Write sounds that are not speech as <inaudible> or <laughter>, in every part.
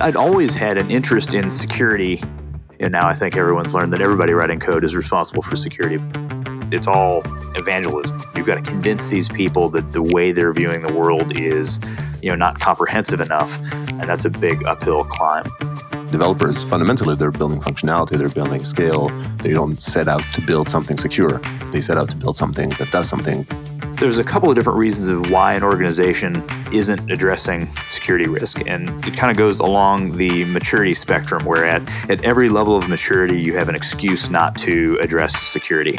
I'd always had an interest in security, and now I think everyone's learned that everybody writing code is responsible for security. It's all evangelism. You've got to convince these people that the way they're viewing the world is, you know, not comprehensive enough, and that's a big uphill climb. Developers fundamentally they're building functionality, they're building scale. They don't set out to build something secure. They set out to build something that does something there's a couple of different reasons of why an organization isn't addressing security risk. And it kind of goes along the maturity spectrum, where at, at every level of maturity, you have an excuse not to address security.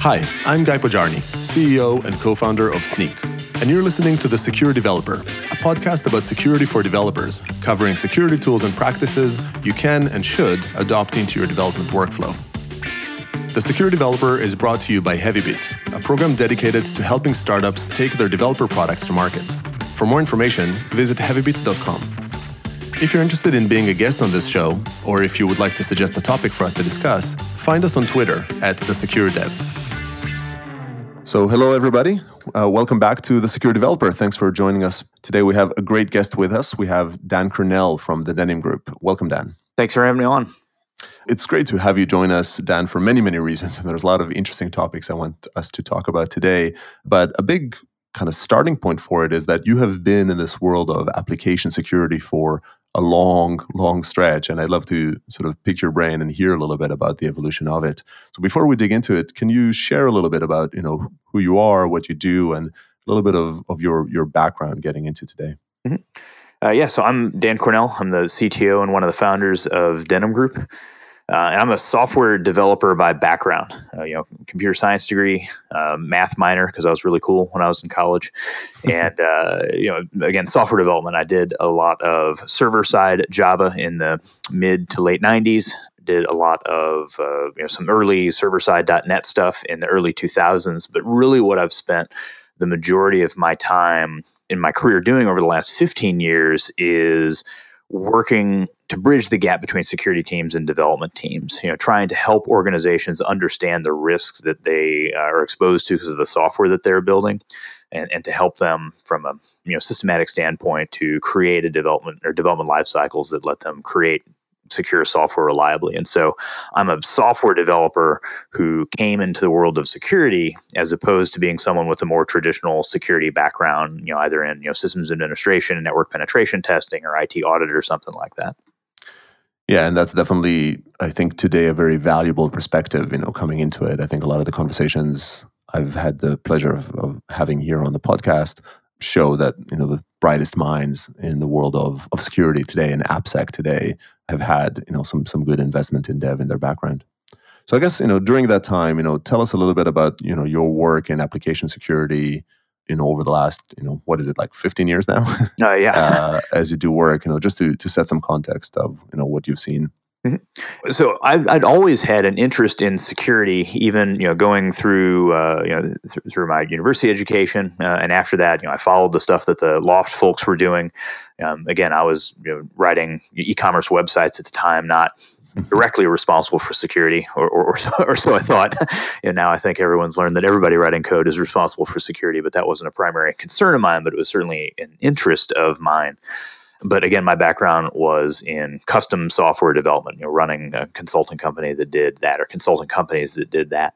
Hi, I'm Guy Podjarny, CEO and co founder of Snyk. And you're listening to The Secure Developer, a podcast about security for developers, covering security tools and practices you can and should adopt into your development workflow. The Secure Developer is brought to you by HeavyBit, a program dedicated to helping startups take their developer products to market. For more information, visit heavybit.com. If you're interested in being a guest on this show, or if you would like to suggest a topic for us to discuss, find us on Twitter at the Secure Dev. So, hello everybody. Uh, welcome back to the Secure Developer. Thanks for joining us. Today we have a great guest with us. We have Dan Cornell from the Denim Group. Welcome, Dan. Thanks for having me on. It's great to have you join us, Dan, for many, many reasons. And there's a lot of interesting topics I want us to talk about today. But a big kind of starting point for it is that you have been in this world of application security for a long, long stretch. And I'd love to sort of pick your brain and hear a little bit about the evolution of it. So before we dig into it, can you share a little bit about, you know, who you are, what you do, and a little bit of, of your, your background getting into today? Mm-hmm. Uh, yeah, so I'm Dan Cornell. I'm the CTO and one of the founders of Denim Group. Uh, and I'm a software developer by background. Uh, you know, computer science degree, uh, math minor because I was really cool when I was in college, <laughs> and uh, you know, again, software development. I did a lot of server side Java in the mid to late '90s. Did a lot of uh, you know some early server side .NET stuff in the early 2000s. But really, what I've spent the majority of my time in my career doing over the last 15 years is working to bridge the gap between security teams and development teams you know trying to help organizations understand the risks that they uh, are exposed to because of the software that they're building and, and to help them from a you know systematic standpoint to create a development or development life cycles that let them create secure software reliably. And so I'm a software developer who came into the world of security as opposed to being someone with a more traditional security background, you know, either in, you know, systems administration, network penetration testing or IT audit or something like that. Yeah, and that's definitely, I think, today a very valuable perspective, you know, coming into it. I think a lot of the conversations I've had the pleasure of, of having here on the podcast show that, you know, the brightest minds in the world of, of security today and AppSec today have had you know some some good investment in dev in their background. So I guess you know during that time, you know, tell us a little bit about you know your work in application security. You know, over the last you know what is it like fifteen years now? Oh uh, yeah. <laughs> uh, as you do work, you know, just to to set some context of you know what you've seen. Mm-hmm. So I've, I'd always had an interest in security, even you know going through uh, you know th- through my university education, uh, and after that, you know I followed the stuff that the L0pht folks were doing. Um, again, I was you know, writing e-commerce websites at the time, not mm-hmm. directly responsible for security, or, or, or, <laughs> so, or so I thought. and now I think everyone's learned that everybody writing code is responsible for security, but that wasn't a primary concern of mine, but it was certainly an interest of mine. But again, my background was in custom software development, you know, running a consulting company that did that or consulting companies that did that.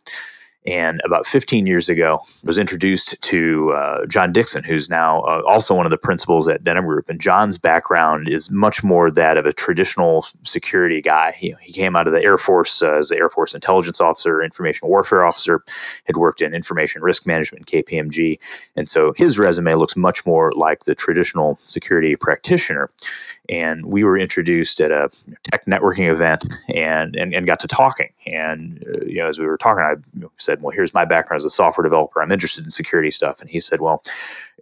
And about 15 years ago, was introduced to uh, John Dickson, who's now uh, also one of the principals at Denim Group. And John's background is much more that of a traditional security guy. He, he came out of the Air Force uh, as the Air Force intelligence officer, information warfare officer, had worked in information risk management, KPMG. And so his resume looks much more like the traditional security practitioner and we were introduced at a tech networking event and and, and got to talking. And uh, you know as we were talking i said well here's my background as a software developer. I'm interested in security stuff. And he said well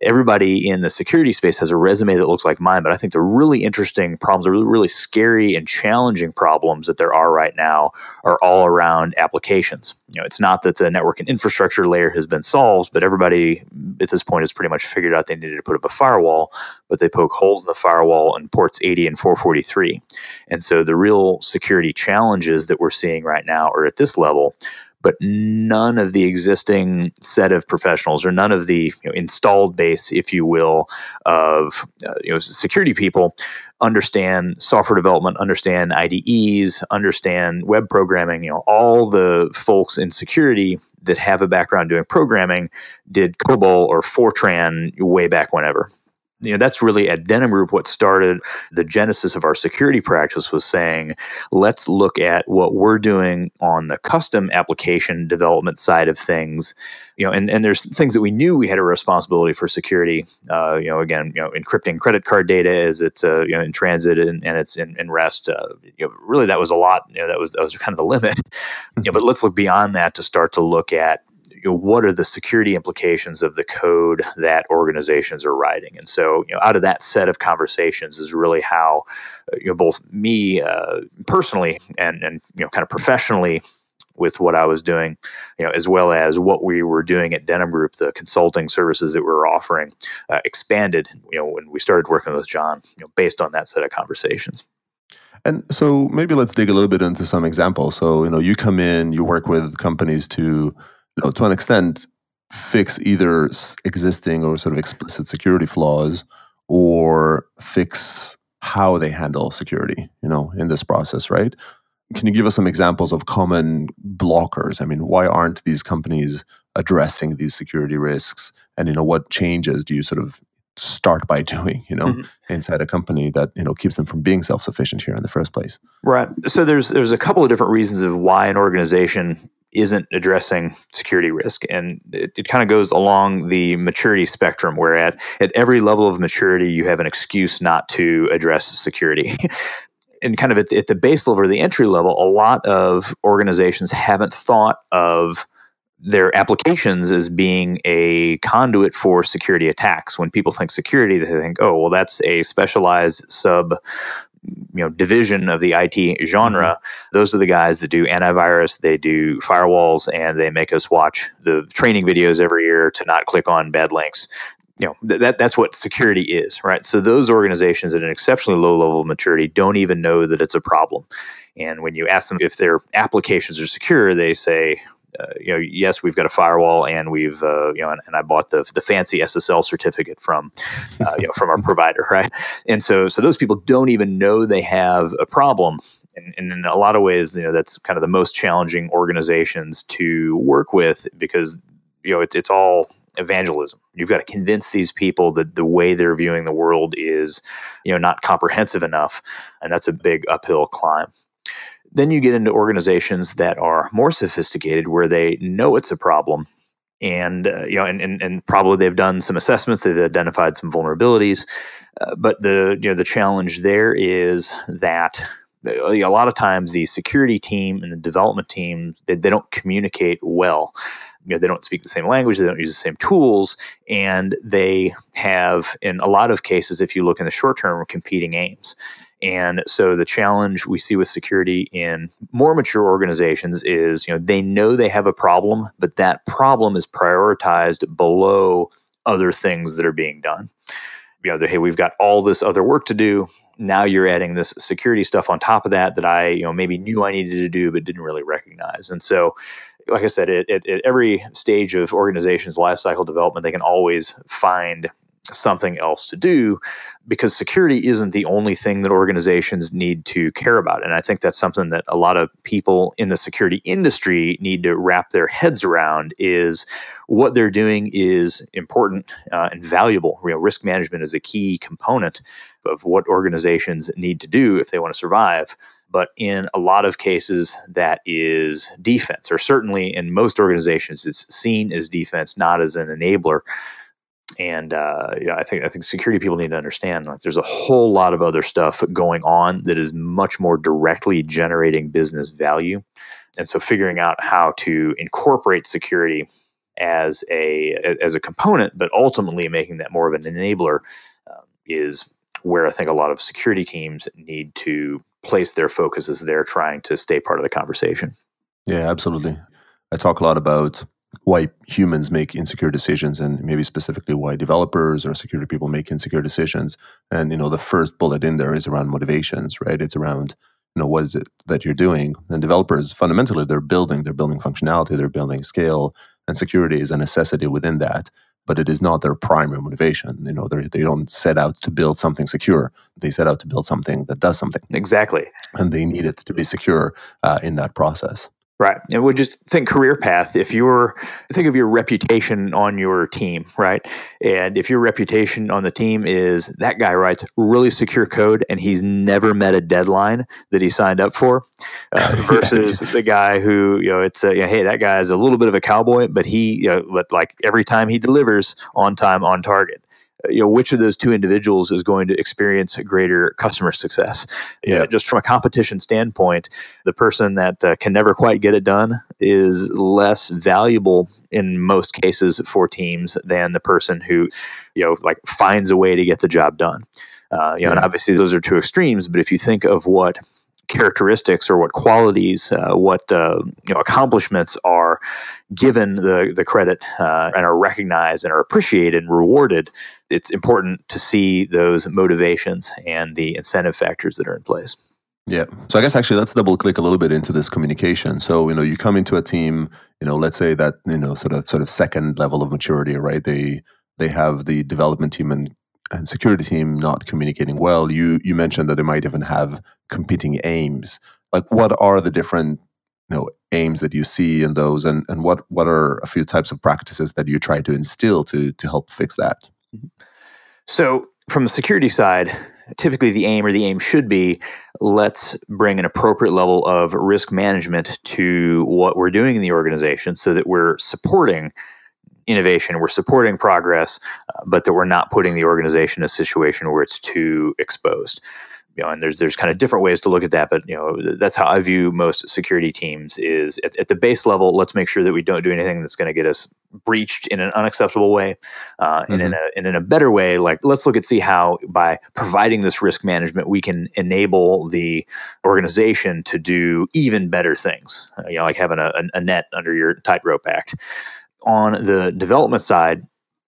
everybody in the security space has a resume that looks like mine, but I think the really interesting problems, the really, really scary and challenging problems that there are right now are all around applications. You know, it's not that the network and infrastructure layer has been solved, but everybody at this point has pretty much figured out they needed to put up a firewall, but they poke holes in the firewall in ports 80 and 443. And so the real security challenges that we're seeing right now are at this level but none of the existing set of professionals or none of the you know, installed base, if you will, of uh, you know security people understand software development, understand IDEs, understand web programming. You know, all the folks in security that have a background doing programming did COBOL or Fortran way back whenever you know that's really at denim group what started the genesis of our security practice was saying let's look at what we're doing on the custom application development side of things. You know and, and there's things that we knew we had a responsibility for security uh, you know again you know encrypting credit card data as it's uh, you know in transit and, and it's in, in rest uh, you know, really that was a lot you know that was that was kind of the limit. You know, but let's look beyond that to start to look at you know, what are the security implications of the code that organizations are writing? And so, you know, out of that set of conversations is really how, uh, you know, both me uh, personally and and you know, kind of professionally with what I was doing, you know, as well as what we were doing at Denim Group, the consulting services that we were offering, uh, expanded. You know, when we started working with John, you know, based on that set of conversations. And so maybe let's dig a little bit into some examples. So you know, you come in, you work with companies to know, to an extent, fix either existing or sort of explicit security flaws or fix how they handle security, you know, in this process, right? Can you give us some examples of common blockers? I mean, why aren't these companies addressing these security risks? And you know, what changes do you sort of start by <laughs> doing, you know, mm-hmm. inside a company that, you know, keeps them from being self-sufficient here in the first place? Right. So there's there's a couple of different reasons of why an organization isn't addressing security risk. And it, it kind of goes along the maturity spectrum, where at, at every level of maturity, you have an excuse not to address security. <laughs> and kind of at, at the base level or the entry level, a lot of organizations haven't thought of their applications as being a conduit for security attacks. When people think security, they think, oh, well, that's a specialized sub you know division of the IT genre. Mm-hmm. Those are the guys that do antivirus, they do firewalls, and they make us watch the training videos every year to not click on bad links. You know th- that that's what security is, right? So those organizations at an exceptionally low level of maturity don't even know that it's a problem. And when you ask them if their applications are secure, they say, uh, you know, yes, we've got a firewall, and we've, uh, you know, and, and, I bought the the fancy SSL certificate from, uh, you know, from our <laughs> provider, right? And so, so those people don't even know they have a problem, and, and, in a lot of ways, you know, that's kind of the most challenging organizations to work with because you know it's it's all evangelism. You've got to convince these people that the way they're viewing the world is, you know, not comprehensive enough, and that's a big uphill climb. Then you get into organizations that are more sophisticated where they know it's a problem and uh, you know and, and, and probably they've done some assessments they've identified some vulnerabilities uh, but the you know the challenge there is that uh, a lot of times the security team and the development team they, they don't communicate well you know, they don't speak the same language, they don't use the same tools, and they have, in a lot of cases, if you look in the short term, competing aims. And so the challenge we see with security in more mature organizations is, you know, they know they have a problem, but that problem is prioritized below other things that are being done. You know, hey, we've got all this other work to do. Now you're adding this security stuff on top of that that I, you know, maybe knew I needed to do but didn't really recognize. And so, like I said, at, at, every stage of organization's lifecycle development, they can always find something else to do because security isn't the only thing that organizations need to care about. And I think that's something that a lot of people in the security industry need to wrap their heads around is what they're doing is important uh, and valuable. You know, risk management is a key component of what organizations need to do if they want to survive. But in a lot of cases, that is defense, or certainly in most organizations, it's seen as defense, not as an enabler and uh, yeah, I think I think security people need to understand like there's a whole lot of other stuff going on that is much more directly generating business value, and so figuring out how to incorporate security as a as a component, but ultimately making that more of an enabler um, is where I think a lot of security teams need to place their focus as they're trying to stay part of the conversation. Yeah, absolutely. I talk a lot about why humans make insecure decisions and maybe specifically why developers or security people make insecure decisions. And you know the first bullet in there is around motivations right? It's around you know what is it that you're doing? And developers fundamentally they're building they're building functionality they're building scale and security is a necessity within that but it is not their primary motivation. You know they don't set out to build something secure. They set out to build something that does something. Exactly. And they need it to be secure uh, in that process Right. And we just think career path. If you're, think of your reputation on your team, right? And if your reputation on the team is that guy writes really secure code and he's never met a deadline that he signed up for, uh, <laughs> versus the guy who, you know, it's, a, you know, hey, that guy is a little bit of a cowboy, but he, you know, but like every time he delivers on time, on target you know which of those two individuals is going to experience greater customer success yeah. just from a competition standpoint the person that uh, can never quite get it done is less valuable in most cases for teams than the person who you know like finds a way to get the job done uh, you know, yeah. and obviously those are two extremes. But if you think of what characteristics or what qualities, uh, what uh, you know, accomplishments are given the the credit uh, and are recognized and are appreciated and rewarded, it's important to see those motivations and the incentive factors that are in place. Yeah. So I guess actually let's double click a little bit into this communication. So, you know, you come into a team, you know, let's say that, you know, sort of sort of second level of maturity, right? They they have the development team and and security team not communicating well. You you mentioned that they might even have competing aims. Like what are the different you know aims that you see in those and, and what what are a few types of practices that you try to instill to to help fix that? Mm-hmm. So from the security side, typically the aim or the aim should be let's bring an appropriate level of risk management to what we're doing in the organization so that we're supporting innovation, we're supporting progress, uh, but that we're not putting the organization in a situation where it's too exposed. You know, and there's there's kind of different ways to look at that, but you know that's how I view most security teams is at, at the base level. Let's make sure that we don't do anything that's going to get us breached in an unacceptable way, uh, mm-hmm. and in mm-hmm. a and in a better way. Like let's look at see how by providing this risk management, we can enable the organization to do even better things. Uh, you know, like having a, a net under your tightrope act on the development side,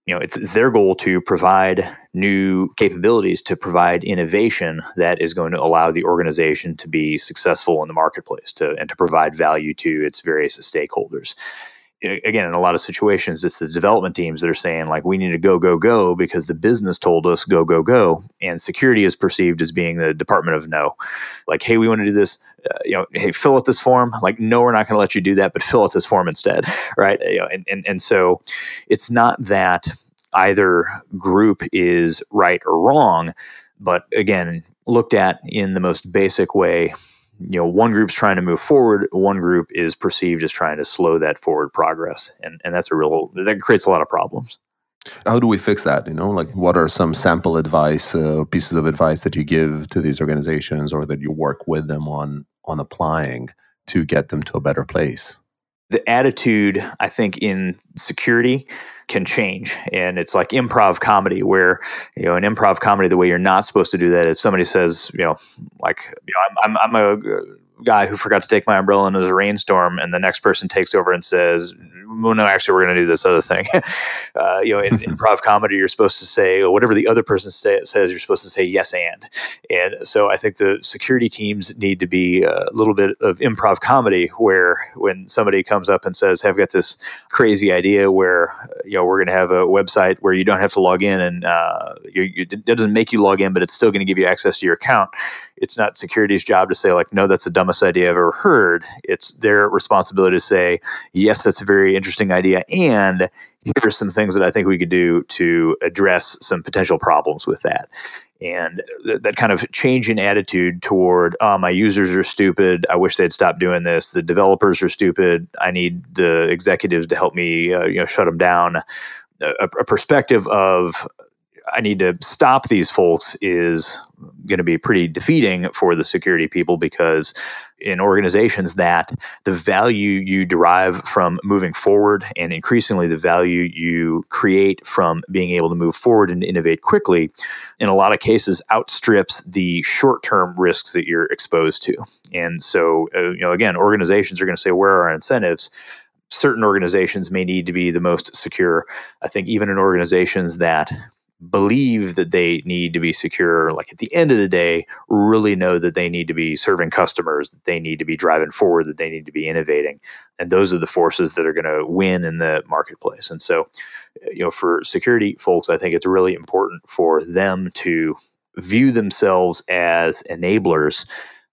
you know, it's, it's, their goal to provide new capabilities, to provide innovation that is going to allow the organization to be successful in the marketplace, to and to provide value to its various stakeholders again in a lot of situations it's the development teams that are saying like we need to go go go because the business told us go go go and security is perceived as being the department of no. Like hey we want to do this uh, you know hey fill out this form. Like no we're not going to let you do that but fill out this form instead <laughs> right? You know, and, and and so it's not that either group is right or wrong but again looked at in the most basic way you know one group's trying to move forward one group is perceived as trying to slow that forward progress. And and that's a real that creates a lot of problems. How do we fix that you know? Like what are some sample advice uh, pieces of advice that you give to these organizations or that you work with them on on applying to get them to a better place? The attitude i think in security can change. And it's like improv comedy, where you know, in improv comedy, the way you're not supposed to do that. If somebody says, you know, like, you know, I'm, I'm, I'm a guy who forgot to take my umbrella and there's a rainstorm, and the next person takes over and says, well, no, actually, we're going to do this other thing. <laughs> uh, you know, in <laughs> improv comedy, you're supposed to say whatever the other person say, says. You're supposed to say yes and. And so I think the security teams need to be a little bit of improv comedy, where when somebody comes up and says, "I've got this crazy idea where you know we're going to have a website where you don't have to log in, and uh, you, you, it doesn't make you log in, but it's still going to give you access to your account." It's not security's job to say like no that's the dumbest idea i've ever heard. It's their responsibility to say yes that's a very interesting idea and here's some things that i think we could do to address some potential problems with that. And th- that kind of change in attitude toward oh, my users are stupid. I wish they'd stop doing this. The developers are stupid. I need the executives to help me uh, you know shut them down. A, a perspective of I need to stop these folks is going to be pretty defeating for the security people because in organizations that the value you derive from moving forward and increasingly the value you create from being able to move forward and innovate quickly in a lot of cases outstrips the short-term risks that you're exposed to. And so uh, you know again organizations are going to say where are our incentives? Certain organizations may need to be the most secure. I think even in organizations that believe that they need to be secure like at the end of the day really know that they need to be serving customers that they need to be driving forward that they need to be innovating. And those are the forces that are going to win in the marketplace. And so eh, you know for security folks i think it's really important for them to view themselves as enablers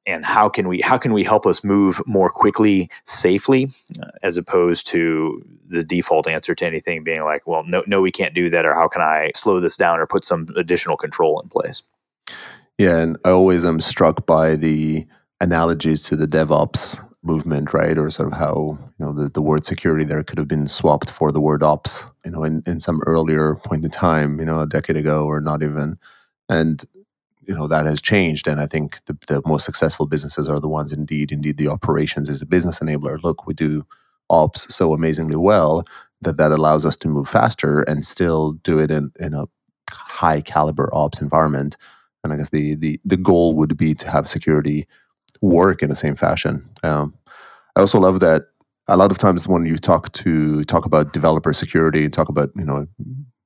and how can we how can we help us move more quickly safely uh, as opposed to the default answer to anything being like well no no we can't do that or how can i slow this down or put some additional control in place? Yeah and i always am struck by the analogies to the devops movement right? Or sort of how you know the, the word security there could have been swapped for the word ops you know in, in some earlier point in time you know a decade ago or not even. And you know that has changed. And i think the, the most successful businesses are the ones indeed indeed the operations is a business enabler. Look we do ops so amazingly well that that allows us to move faster and still do it in, in a high caliber ops environment. And i guess the, the the goal would be to have security work in the same fashion. Um, i also love that a lot of times when you talk to talk about developer security and talk about you know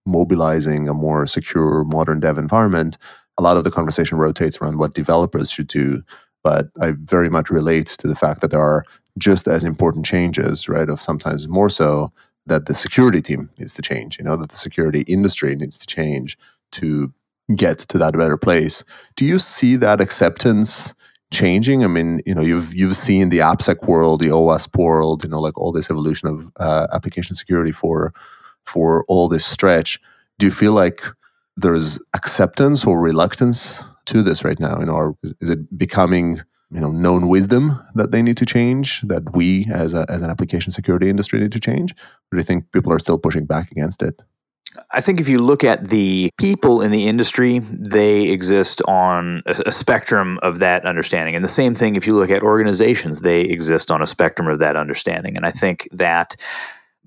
mobilizing a more secure modern dev environment a lot of the conversation rotates around what developers should do. But I very much relate to the fact that there are just as important changes, right? Of sometimes more so that the security team needs to change, you know, that the security industry needs to change to get to that better place. Do you see that acceptance changing? I mean, you know, you've you've seen the AppSec world, the OWASP world, you know, like all this evolution of uh, application security for for all this stretch. Do you feel like there's acceptance or reluctance to this right now? You know, is, it becoming you know known wisdom that they need to change that we as a, as an application security industry need to change or do you think people are still pushing back against it I think if you look at the people in the industry, they exist on a, spectrum of that understanding. And the same thing if you look at organizations, they exist on a spectrum of that understanding. And I think that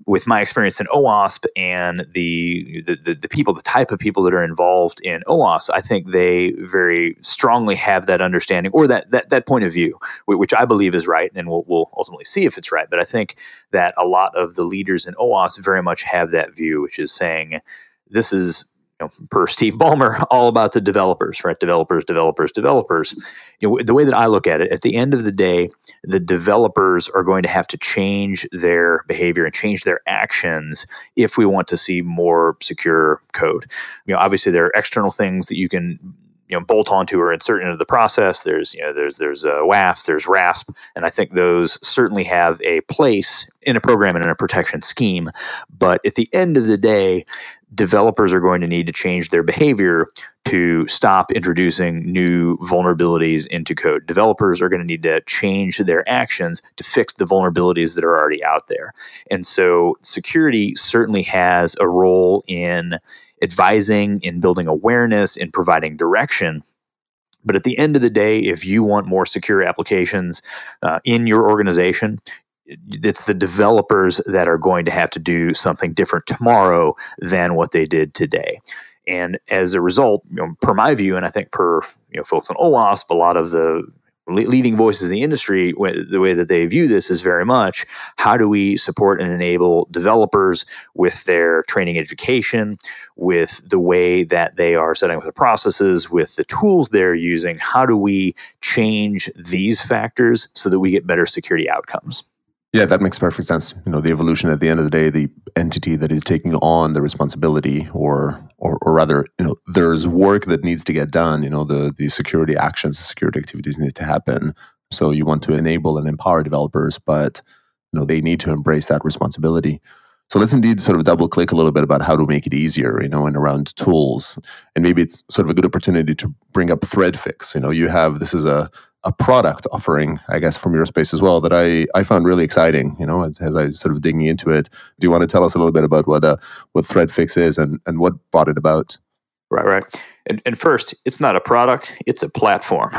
with my experience in OWASP and the, the, the people, the type of people that are involved in OWASP, I think they very strongly have that understanding or that that that point of view, which I believe is right, and we'll we'll ultimately see if it's right. But I think that a lot of the leaders in OWASP very much have that view, which is saying this is know, per Steve Ballmer, <laughs> all about the developers, right? Developers, developers, developers. You know, the way that I look at it, at the end of the day, the developers are going to have to change their behavior and change their actions if we want to see more secure code. You know, obviously there are external things that you can you know bolt onto or insert into the process. There's you know there's there's uh, WAF, there's RASP, and I think those certainly have a place in a program and in a protection scheme. But at the end of the day, developers are going to need to change their behavior to stop introducing new vulnerabilities into code. Developers are going to need to change their actions to fix the vulnerabilities that are already out there. And so security certainly has a role in advising, in building awareness, in providing direction. But at the end of the day, if you want more secure applications uh, in your organization, it's the developers that are going to have to do something different tomorrow than what they did today. And as a result, you know, per my view, and I think per you know folks on OWASP, a lot of the leading voices in the industry, the way that they view this is very much how do we support and enable developers with their training education, with the way that they are setting up the processes, with the tools they're using. How do we change these factors so that we get better security outcomes? Yeah, that makes perfect sense. You know, the evolution at the end of the day, the entity that is taking on the responsibility or or, or rather, you know, there's work that needs to get done. You know, the the security actions, the security activities need to happen. So you want to enable and empower developers, but you know, they need to embrace that responsibility. So let's indeed sort of double click a little bit about how to make it easier, you know, and around tools. And maybe it's sort of a good opportunity to bring up ThreadFix. You know, you have this is a a product offering, I guess, from your space as well that I, I found really exciting. You know, as I sort of digging into it. Do you want to tell us a little bit about what uh, what ThreadFix is and and what brought it about? Right, right. And, and first, it's not a product; it's a platform.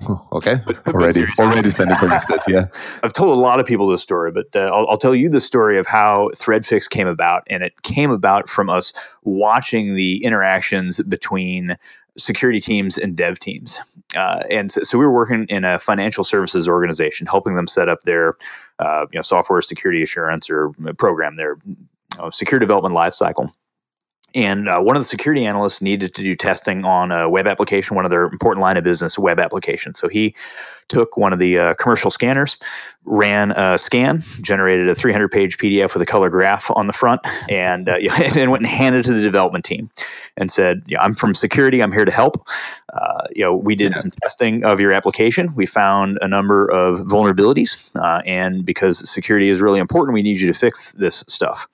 <laughs> okay, already already standing <laughs> corrected. Yeah, I've told a lot of people this story, but uh, I'll, I'll, tell you the story of how ThreadFix came about, and it came about from us watching the interactions between security teams and dev teams. Uh, and so, so, we were working in a financial services organization, helping them set up their uh, you know software security assurance or program, their you know, secure development lifecycle. And uh, one of the security analysts needed to do testing on a web application, one of their important line of business web applications. So he took one of the uh, commercial scanners, ran a scan, generated a 300 page PDF with a color graph on the front, and, uh, <laughs> and went and handed it to the development team and said, yeah, I'm from security. I'm here to help. Uh, you know, we did yeah. some testing of your application. We found a number of vulnerabilities. Uh, and because security is really important, we need you to fix this stuff.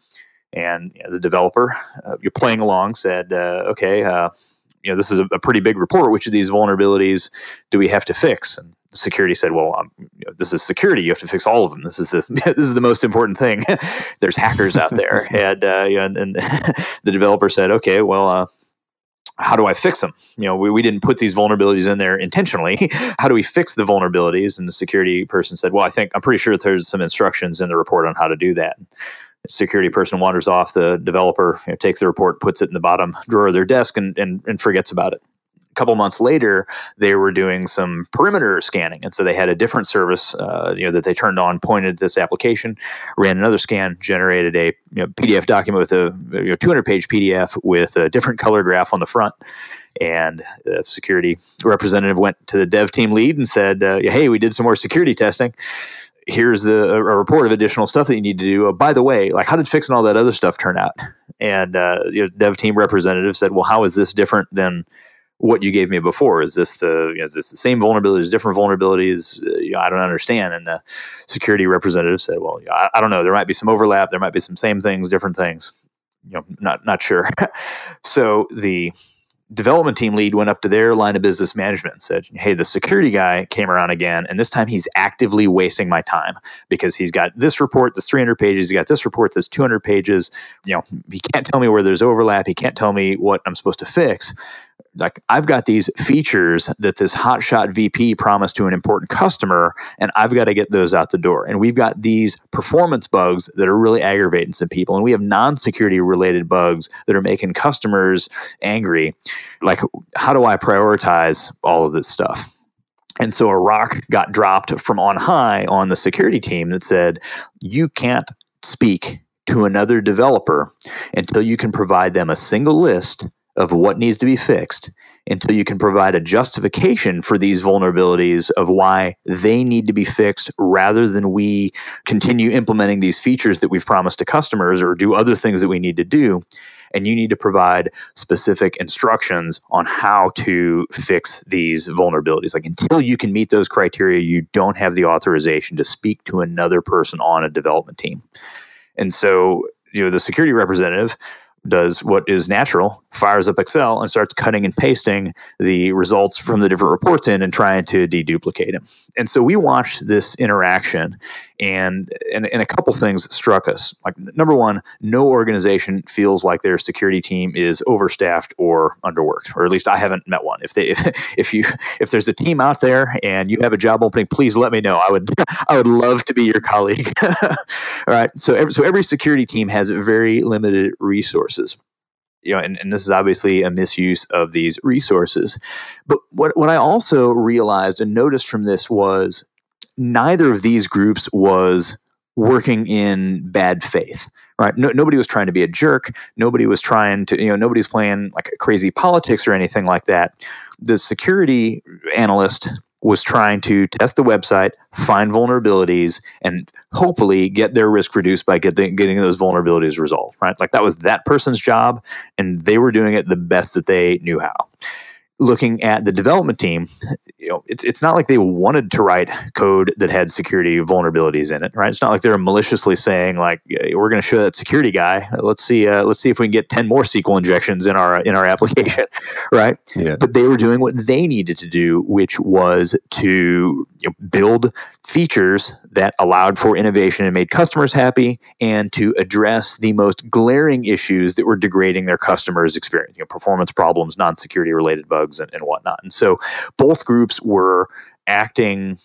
And you know, the developer, uh, you're playing along, said, uh, okay, you know, this is a, a, pretty big report. Which of these vulnerabilities do we have to fix? And security said, "Well, um, you know, this is security. You have to fix all of them. This is the <laughs> this is the most important thing. <laughs> There's hackers out there." <laughs> and, uh, and, and the developer said, "Okay, well." Uh, how do I fix them? You know, we, we didn't put these vulnerabilities in there intentionally. how do we fix the vulnerabilities? And the security person said, Well, I think I'm pretty sure there's some instructions in the report on how to do that. Security person wanders off. The developer you know, takes the report, puts it in the bottom drawer of their desk, and, and, and forgets about it A couple months later, they were doing some perimeter scanning, and so they had a different service, uh, you know, that they turned on, pointed at this application, ran another scan, generated a you know, PDF document with a you know, 200 page PDF with a different color graph on the front. And the security representative went to the dev team lead and said, uh, "Hey, we did some more security testing." Here's the a report of additional stuff that you need to do. Uh, by the way, like how did fixing all that other stuff turn out? And uh, dev team representative said, well, how is this different than what you gave me before. Is this the you know, is this the same vulnerabilities, different vulnerabilities? Uh, you know, I don't understand. And the security representative said, "Well, I, I, don't know. There might be some overlap. There might be some same things, different things. You know, not not sure." <laughs> so the development team lead went up to their line of business management and said, Hey, the security guy came around again, and this time he's actively wasting my time because he's got this report that's 300 pages, he's got this report that's 200 pages. You know, he can't tell me where there's overlap, he can't tell me what I'm supposed to fix like I've got these features that this hotshot VP promised to an important customer, and I've got to get those out the door. And we've got these performance bugs that are really aggravating some people, and we have non-security related bugs that are making customers angry. Like, how do I prioritize all of this stuff? And so a rock got dropped from on high on the security team that said, you can't speak to another developer until you can provide them a single list of what needs to be fixed until you can provide a justification for these vulnerabilities of why they need to be fixed rather than we continue implementing these features that we've promised to customers or do other things that we need to do. And you need to provide specific instructions on how to fix these vulnerabilities. Like until you can meet those criteria, you don't have the authorization to speak to another person on a development team. And so, you know, the security representative does what is natural, fires up Excel and starts cutting and pasting the results from the different reports in and trying to deduplicate them. And so we watched this interaction and, and, and a couple things struck us. Like number one, no organization feels like their security team is overstaffed or underworked, or at least I haven't met one. If they <laughs> if, if you if there's a team out there and you have a job opening, please let me know. I would <laughs> I would love to be your colleague. <laughs> All right. So every, so every security team has very limited resources you know, and, and, this is obviously a misuse of these resources. But what, what I also realized and noticed from this was neither of these groups was working in bad faith right? No, nobody was trying to be a jerk. Nobody was trying to you know nobody's playing like crazy politics or anything like that. The security analyst was trying to test the website find vulnerabilities and hopefully get their risk reduced by getting, getting those vulnerabilities resolved right? Like that was that person's job and they were doing it the best that they knew how looking at the development team, you know, it's it's not like they wanted to write code that had security vulnerabilities in it, right? It's not like they're maliciously saying like we're going to show that security guy. Let's see, uh, let's see if we can get ten more SQL injections in our in our application, <laughs> right? Yeah. But they were doing what they needed to do, which was to you know, build features that allowed for innovation and made customers happy, and to address the most glaring issues that were degrading their customers' experience, you know, performance problems, non-security related bugs drugs and, and whatnot. And so both groups were acting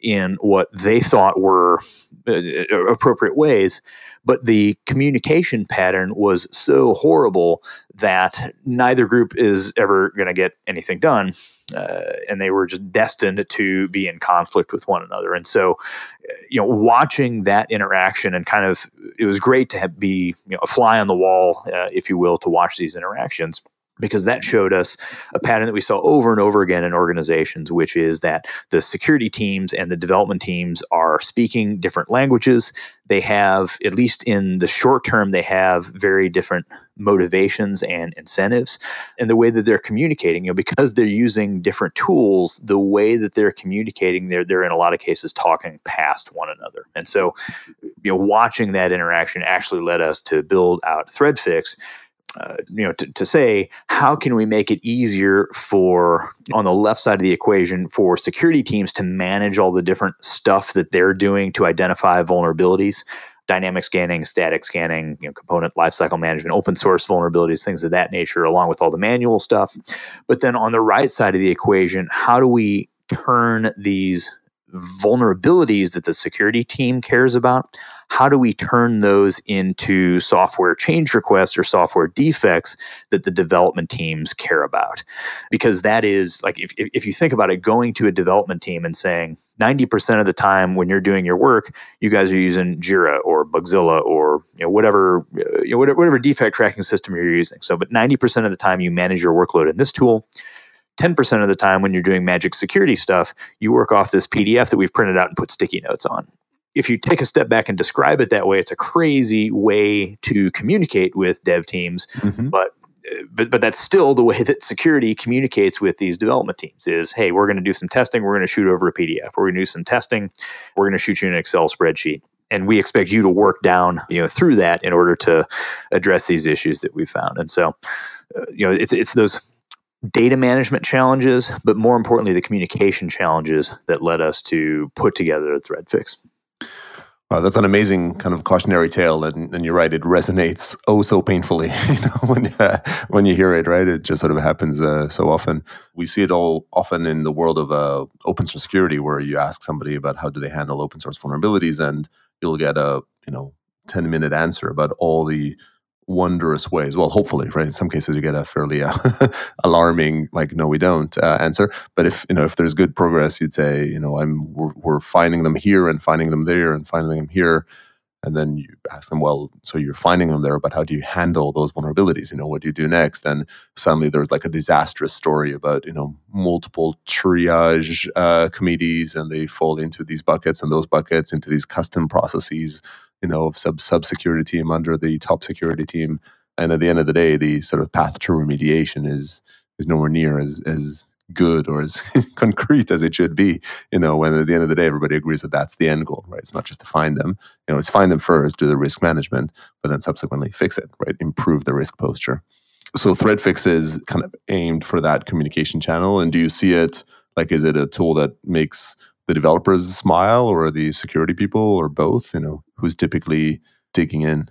in what they thought were uh, appropriate ways, but the communication pattern was so horrible that neither group is ever going to get anything done. Uh, and they were just destined to be in conflict with one another. And so, you know, watching that interaction and kind of, it was great to have, be you know, a fly on the wall, uh, if you will, to watch these interactions because that showed us a pattern that we saw over and over again in organizations, which is that the security teams and the development teams are speaking different languages. They have, at least in the short term, they have very different motivations and incentives. And the way that they're communicating, you know, because they're using different tools, the way that they're communicating, they're, they're in a lot of cases talking past one another. And so, you know, watching that interaction actually led us to build out ThreadFix uh, you know, to, to say how can we make it easier for on the left side of the equation for security teams to manage all the different stuff that they're doing to identify vulnerabilities, dynamic scanning, static scanning, you know, component lifecycle management, open source vulnerabilities, things of that nature, along with all the manual stuff. But then on the right side of the equation, how do we turn these vulnerabilities that the security team cares about, how do we turn those into software change requests or software defects that the development teams care about? Because that is like, if, if you think about it, going to a development team and saying 90% of the time when you're doing your work, you guys are using Jira or Bugzilla or you know, whatever, uh, you know, whatever, whatever defect tracking system you're using. So, but 90% of the time you manage your workload in this tool. 10% of the time when you're doing magic security stuff, you work off this PDF that we've printed out and put sticky notes on. If you take a step back and describe it that way, it's a crazy way to communicate with dev teams, mm-hmm. but but but that's still the way <laughs> that security communicates with these development teams is hey we're going to do some testing we're going to shoot over a pdf we're going to do some testing we're going to shoot you an excel spreadsheet and we expect you to work down you know through that in order to address these issues that we found and so uh, you know it's it's those data management challenges, but more importantly, the communication challenges that led us to put together ThreadFix. Wow, that's an amazing kind of cautionary tale, and, and you're right. It resonates oh so painfully, <laughs> you know, when uh, when you hear it. Right, it just sort of happens uh, so often. We see it all often in the world of uh, open source security, where you ask somebody about how do they handle open source vulnerabilities, and you'll get a you know ten minute answer about all the wondrous ways. Well, hopefully, right? In some cases, you get a fairly uh, <laughs> alarming, like, no, we don't uh, answer. But if you know, if there's good progress, you'd say, you know, I'm we're, we're, finding them here and finding them there and finding them here. And then you ask them, well, so you're finding them there, but how do you handle those vulnerabilities? You know, what do you do next? And suddenly there's like a disastrous story about, you know, multiple triage uh, committees and they fall into these buckets and those buckets into these custom processes you know, of sub sub security team under the top security team. And at the end of the day, the sort of path to remediation is is nowhere near as as good or as <laughs> concrete as it should be. You know, when at the end of the day, everybody agrees that that's the end goal, right? It's not just to find them. You know, it's find them first, do the risk management, but then subsequently fix it, right? Improve the risk posture. So ThreadFix is kind of aimed for that communication channel. And do you see it like is it a tool that makes the developers smile or the security people or both? You know, who's typically digging in?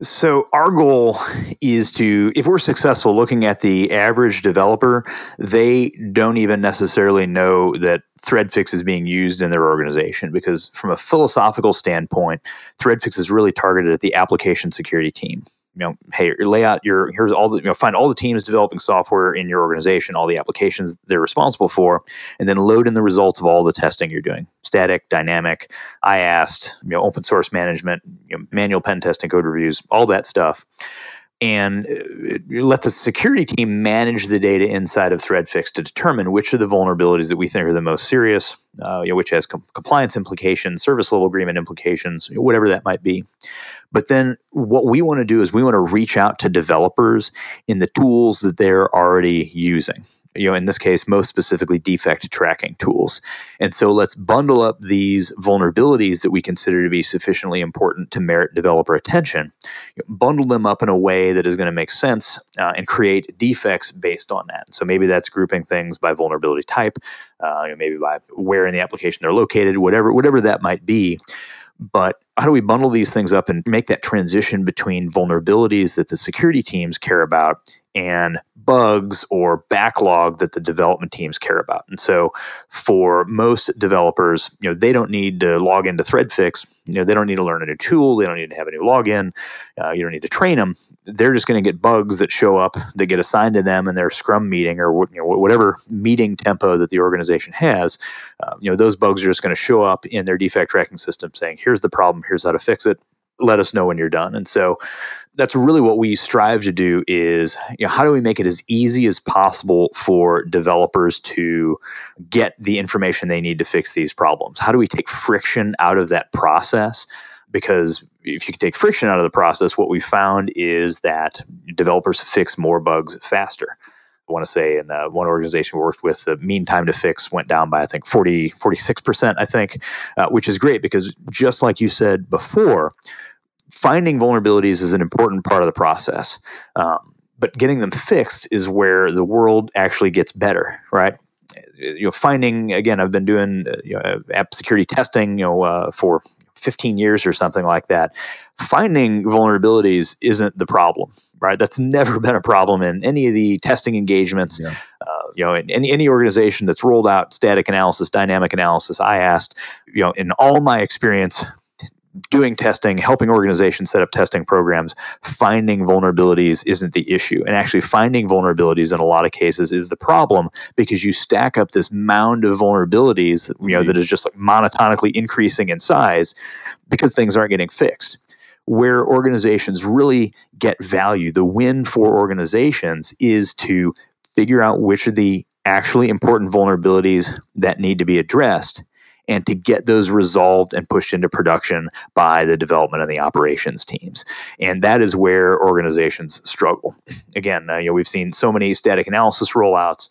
So our goal is to, if we're successful looking at the average developer, they don't even necessarily know that ThreadFix is being used in their organization because from a philosophical standpoint, ThreadFix is really targeted at the application security team you know, hey, lay out your here's all the you know find all the teams developing software in your organization, all the applications they're responsible for, and then load in the results of all the testing you're doing, static, dynamic, IAST, you know, open source management, you know, manual pen testing, code reviews, all that stuff and uh, let the security team manage the data inside of ThreadFix to determine which of the vulnerabilities that we think are the most serious, uh, you know, which has com- compliance implications, service level agreement implications, whatever that might be. But then what we want to do is we want to reach out to developers in the tools that they're already using you know, in this case, most specifically defect tracking tools. And so let's bundle up these vulnerabilities that we consider to be sufficiently important to merit developer attention, you know, bundle them up in a way that is going to make sense uh, and create defects based on that. So maybe that's grouping things by vulnerability type, uh, you know, maybe by where in the application they're located, whatever, whatever that might be. But how do we bundle these things up and make that transition between vulnerabilities that the security teams care about and bugs or backlog that the development teams care about. And so for most developers, you know, they don't need to log into ThreadFix. You know, they don't need to learn a new tool. They don't need to have a new login. Uh, you don't need to train them. They're just going to get bugs that show up that get assigned to them in their Scrum meeting or you know, whatever meeting tempo that the organization has. Uh, you know, those bugs are just going to show up in their defect tracking system saying, here's the problem, here's how to fix it let us know when you're done. And so that's really what we strive to do is you know how do we make it as easy as possible for developers to get the information they need to fix these problems? How do we take friction out of that process? Because if you can take friction out of the process, what we found is that developers fix more bugs faster. I want to say in uh, one organization we worked with, the mean time to fix went down by, I think, 40, 46%, I think, uh, which is great because just like you said before, finding vulnerabilities is an important part of the process. Um, but getting them fixed is where the world actually gets better, right? You know, finding again, I've been doing uh, you know, app security testing, you know, uh, for 15 years or something like that. Finding vulnerabilities isn't the problem, right? That's never <laughs> been a problem in any of the testing engagements. Yeah. Uh, you know, in any, any organization that's rolled out static analysis, dynamic analysis, I asked, you know, in all my experience doing testing, helping organizations set up testing programs, finding vulnerabilities isn't the issue. And actually, finding vulnerabilities in a lot of cases is the problem because you stack up this mound of vulnerabilities, you know, mm-hmm. that is just like monotonically increasing in size because things aren't getting fixed. Where organizations really get value, the win for organizations is to figure out which are the actually important vulnerabilities that need to be addressed and to get those resolved and pushed into production by the development and the operations teams. And that is where organizations struggle. Again, uh, you know, we've seen so many static analysis rollouts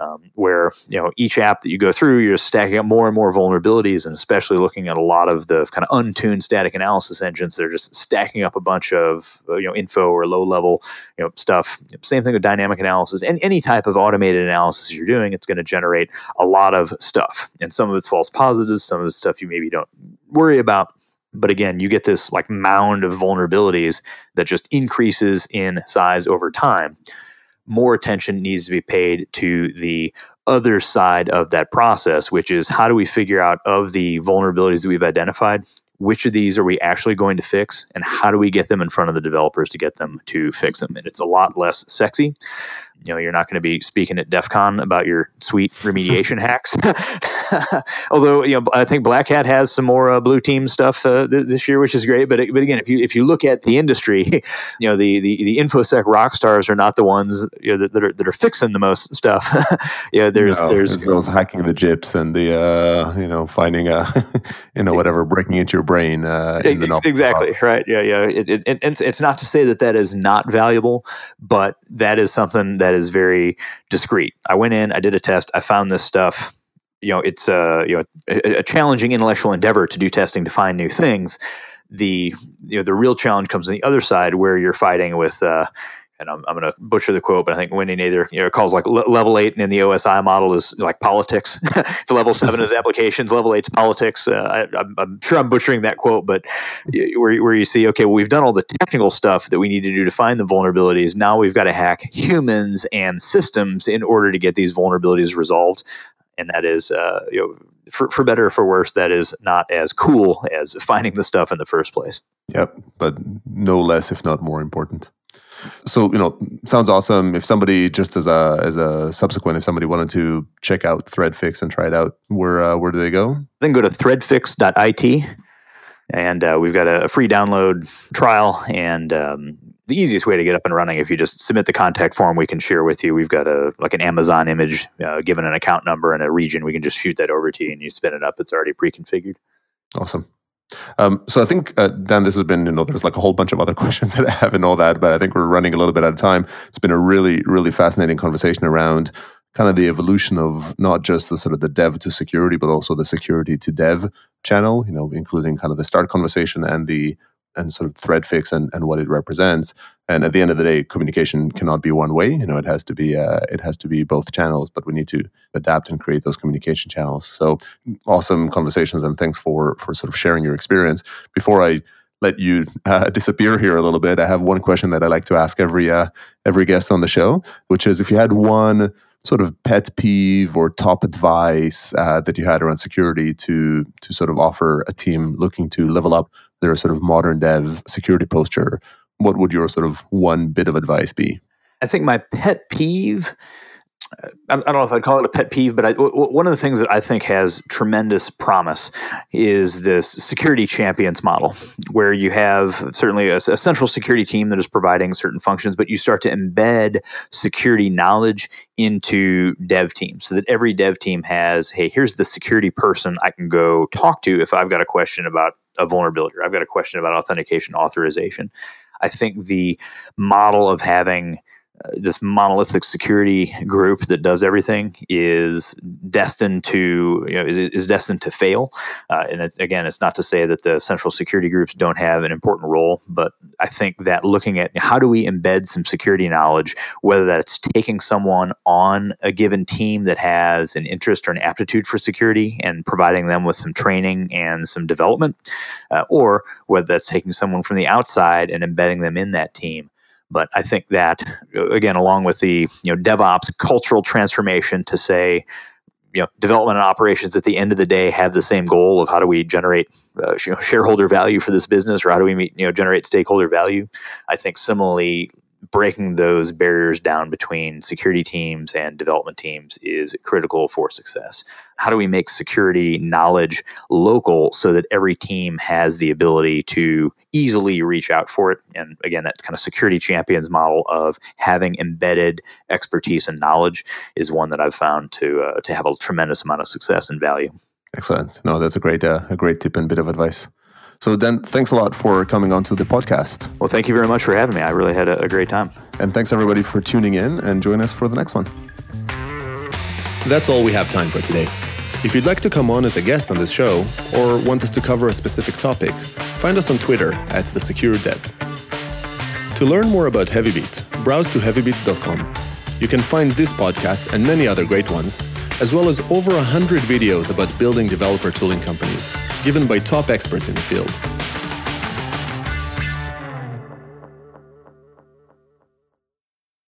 um, where you know each app that you go through, you're stacking up more and more vulnerabilities, and especially looking at a lot of the kind of untuned static analysis engines that are just stacking up a bunch of uh, you know info or low level you know stuff. Same thing with dynamic analysis and any type of automated analysis you're doing, it's going to generate a lot of stuff, and some of it's false positives, some of it's stuff you maybe don't worry about. But again, you get this like mound of vulnerabilities that just increases in size over time more attention needs to be paid to the other side of that process, which is how do we figure out of the vulnerabilities that we've identified, which of these are we actually going to fix, and how do we get them in front of the developers to get them to fix them? And it's a lot less sexy you know you're not going to be speaking at DEF CON about your sweet <laughs> remediation hacks. <laughs> Although you know I think Black Hat has some more uh, blue team stuff uh, th- this year, which is great. But but again, if you if you look at the industry, <laughs> you know the the, the infosec rock stars are not the ones you know, that, that, are that are fixing the most stuff. yeah, there's no, there's those hacking the Jeeps and the uh, you know finding a you know whatever breaking into your brain. Uh, exactly right. Yeah, yeah. It, it, it, it's it's not to say that that is not valuable, but that is something that is very discrete. I went in, I did a test, I found this stuff. You know, it's a you know a challenging intellectual endeavor to do testing to find new things. The you know the real challenge comes on the other side where you're fighting with uh, and I'm, I'm going to butcher the quote, but I think Wendy Nather you know, calls like level eight in the OSI model is like politics. <laughs> the level seven is applications, level eight's politics. Uh, I, am sure I'm butchering that quote, but where, where you see, okay, well, we've done all the technical stuff that we need to do to find the vulnerabilities. Now we've got to hack humans and systems in order to get these vulnerabilities resolved. And that is, uh, you know, for, for better or for worse, that is not as cool as finding the stuff in the first place. Yep, but no less, if not more important. So you know, sounds awesome. If somebody just as a as a subsequent, if somebody wanted to check out ThreadFix and try it out, where uh, where do they go? Then go to threadfix.it, and uh, we've got a, free download trial. And um, the easiest way to get up and running, if you just submit the contact form, we can share with you. We've got a like an Amazon image, uh, given an account number and a region, we can just shoot that over to you, and you spin it up. It's already pre-configured. Awesome. Um, so I think uh, Dan, this has been you know there's like a whole bunch of other <laughs> questions that I have and all that, but I think we're running a little bit out of time. It's been a really really fascinating conversation around kind of the evolution of not just the sort of the dev to security, but also the security to dev channel. You know, including kind of the start conversation and the and sort of ThreadFix and, and what it represents. And at the end of the day, communication cannot be one way. You know, it has to be uh, it has to be both channels. But we need to adapt and create those communication channels. So awesome conversations and thanks for for sort of sharing your experience. Before I let you <laughs> uh, disappear here a little bit, I have one question that I like to ask every uh, every guest on the show, which is if you had one sort of pet peeve or top advice uh, that you had around security to to sort of offer a team looking to level up their sort of modern dev security posture, what would your sort of one bit of advice be? I think my pet peeve I don't know if I'd call it a pet peeve, but I, w- one of the things that I think has tremendous promise is this security champions model, where you have certainly a, a, central security team that is providing certain functions, but you start to embed security knowledge into dev teams so that every dev team has, hey, here's the security person I can go talk to if I've got a question about a vulnerability or I've got a question about authentication authorization. I think the model of having this monolithic security group that does everything is destined to you know is, is destined to fail. Uh, and it's, again it's not to say that the central security groups don't have an important role but i think that looking at how do we embed some security knowledge whether that's taking someone on a given team that has an interest or an aptitude for security and providing them with some training and some development uh, or whether that's taking someone from the outside and embedding them in that team but I think that again, along with the you know DevOps cultural transformation to say, you know, development and operations at the end of the day have the same goal of how do we generate uh, shareholder value for this business, or how do we meet, you know generate stakeholder value. I think similarly, breaking those barriers down between security teams and development teams is critical for success. How do we make security knowledge local so that every team has the ability to easily reach out for it? And again, that kind of security champions model of having embedded expertise and knowledge is one that I've found to uh, to have a tremendous amount of success and value. Excellent. No, that's a great uh, a great tip and bit of advice. So, Dan, thanks a lot for coming on to the podcast. Well, thank you very much for having me. I really had a, a great time. And thanks everybody for tuning in and join us for the next one. That's all we have time for today. If you'd like to come on as a guest on this show or want us to cover a specific topic, find us on Twitter at the Secure Dev. To learn more about Heavybit, browse to heavybit.com. You can find this podcast and many other great ones, as well as over 100 videos about building developer tooling companies given by top experts in the field.